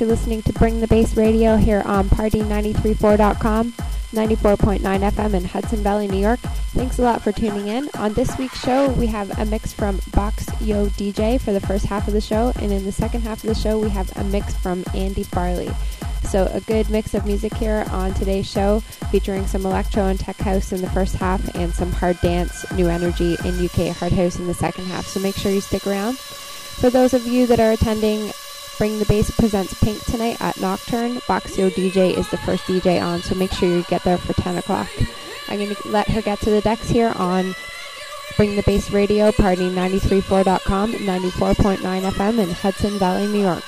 You're listening to Bring the Bass Radio here on Party934.com, 94.9 FM in Hudson Valley, New York. Thanks a lot for tuning in. On this week's show, we have a mix from Box Yo DJ for the first half of the show, and in the second half of the show, we have a mix from Andy Farley. So, a good mix of music here on today's show, featuring some electro and tech house in the first half and some hard dance, new energy, and UK hard house in the second half. So, make sure you stick around. For those of you that are attending Bring the Bass presents Pink tonight at Nocturne. Box-Yo DJ is the first DJ on, so make sure you get there for 10 o'clock. I'm going to let her get to the decks here on Bring the Bass Radio, party934.com, 94.9 FM in Hudson Valley, New York.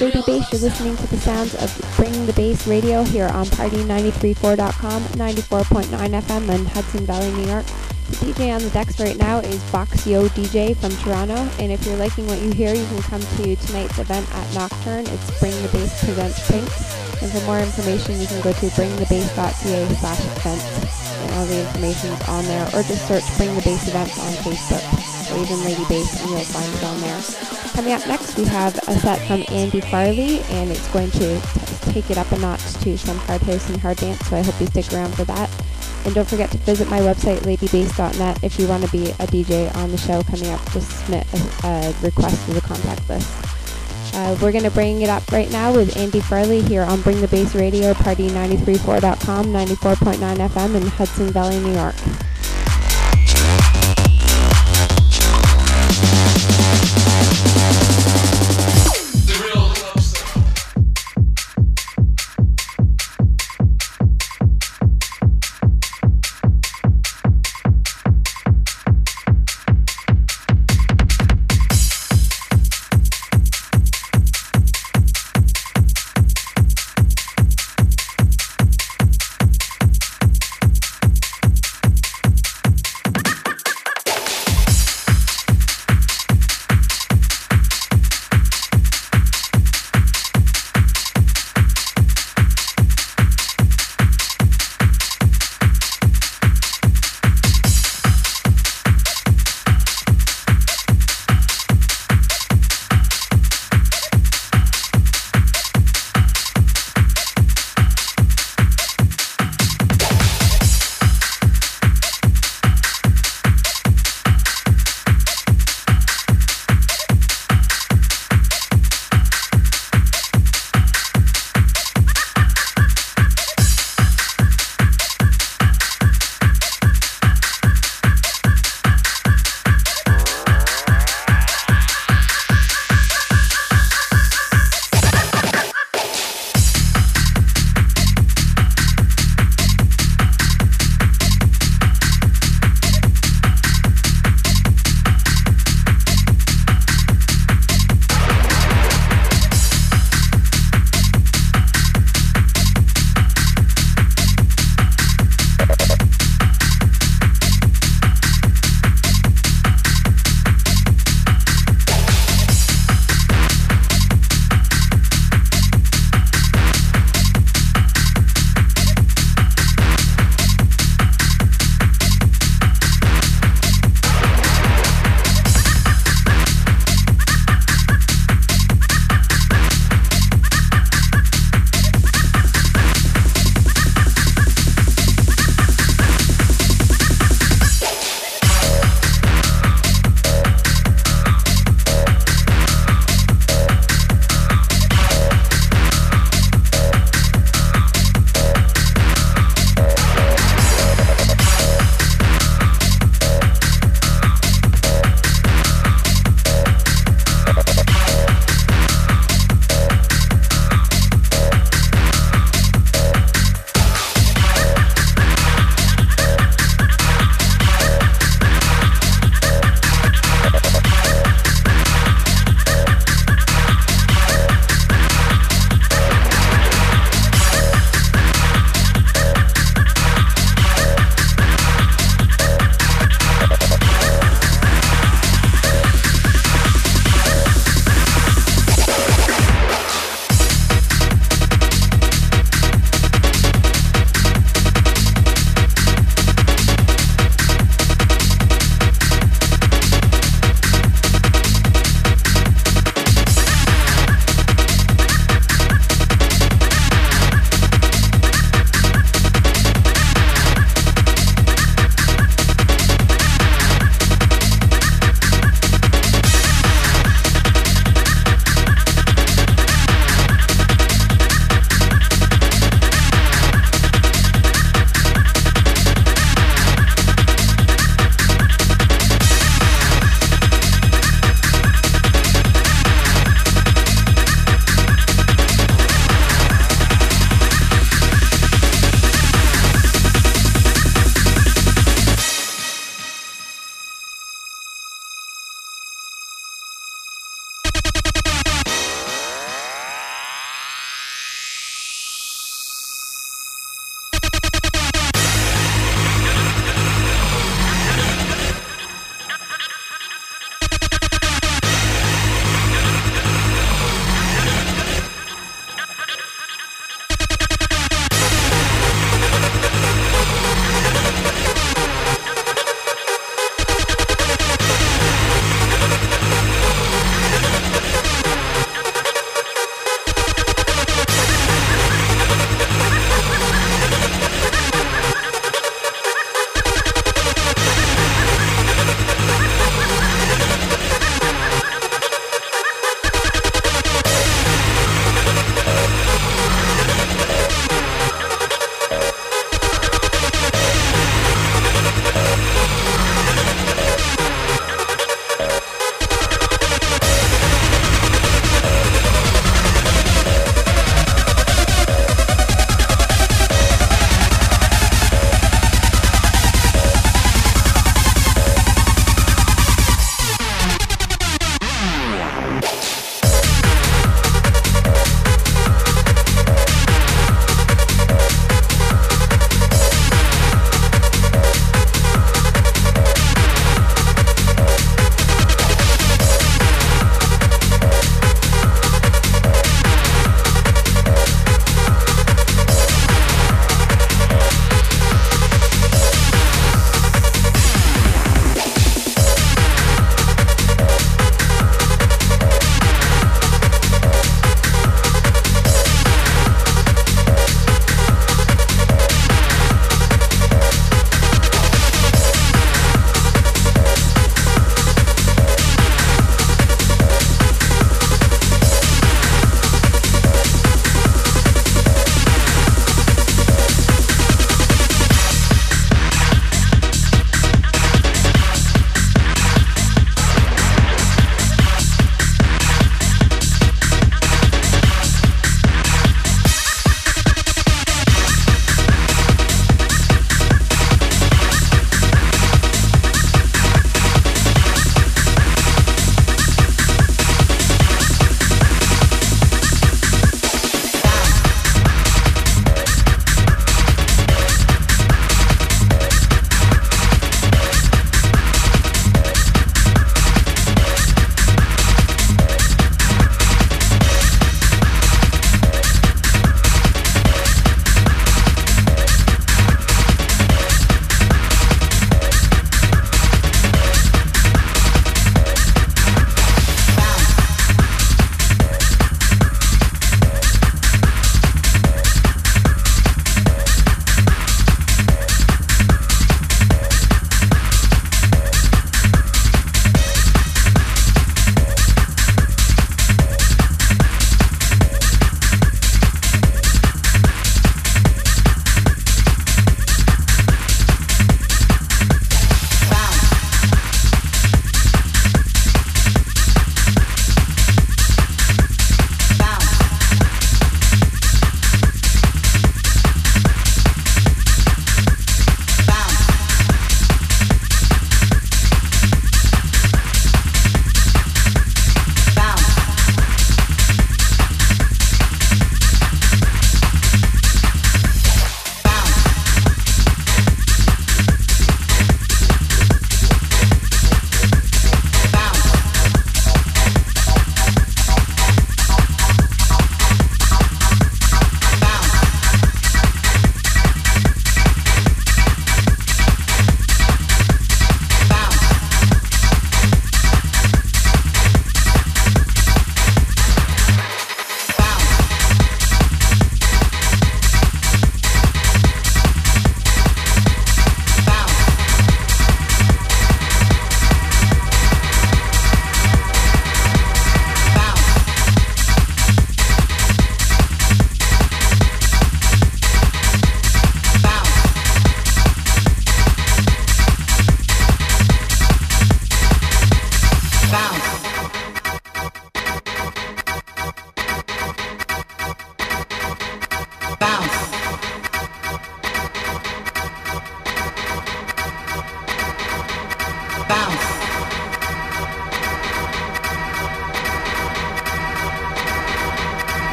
Lady Bass. You're listening to the sounds of Bring the Bass Radio here on Party934.com, 94.9 FM in Hudson Valley, New York. The DJ on the decks right now is Box-Yo DJ from Toronto, and if you're liking what you hear, you can come to tonight's event at Nocturne. It's Bring the Bass Presents Pinks, and for more information, you can go to bringthebass.ca slash events, and all the information is on there, or just search Bring the Bass Events on Facebook, even Lady Bass, and you'll find it on there. Coming up next, we have a set from Andy Farley, and it's going to t- take it up a notch to some hard house and hard dance, so I hope you stick around for that. And don't forget to visit my website, ladybass.net, if you want to be a DJ on the show coming up. Just submit a, a request to the contact list. Uh, we're going to bring it up right now with Andy Farley here on Bring the Bass Radio, party934.com, 94.9 FM in Hudson Valley, New York.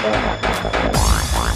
Terima kasih telah menonton!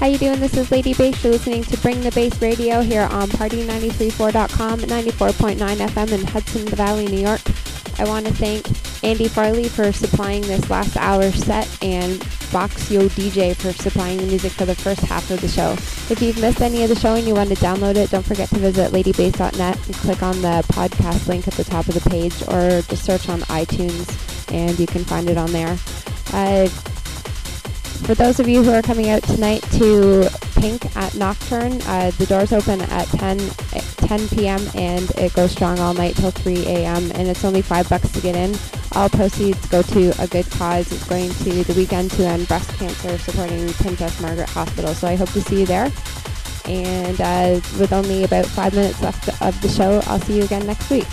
How you doing? This is Lady Bass. You're listening to Bring the Bass Radio here on Party934.com, 94.9 FM in Hudson Valley, New York. I want to thank Andy Farley for supplying this last hour set and Box-Yo DJ for supplying the music for the first half of the show. If you've missed any of the show and you want to download it, don't forget to visit ladybass.net and click on the podcast link at the top of the page or just search on iTunes and you can find it on there. Uh, for those of you who are coming out tonight to Pink at Nocturne, uh, the doors open at 10, 10 p.m. and it goes strong all night till 3 a.m. and it's only five bucks to get in. All proceeds go to a good cause. It's going to the weekend to end breast cancer, supporting Princess Margaret Hospital. So I hope to see you there. And uh, with only about five minutes left of the show, I'll see you again next week.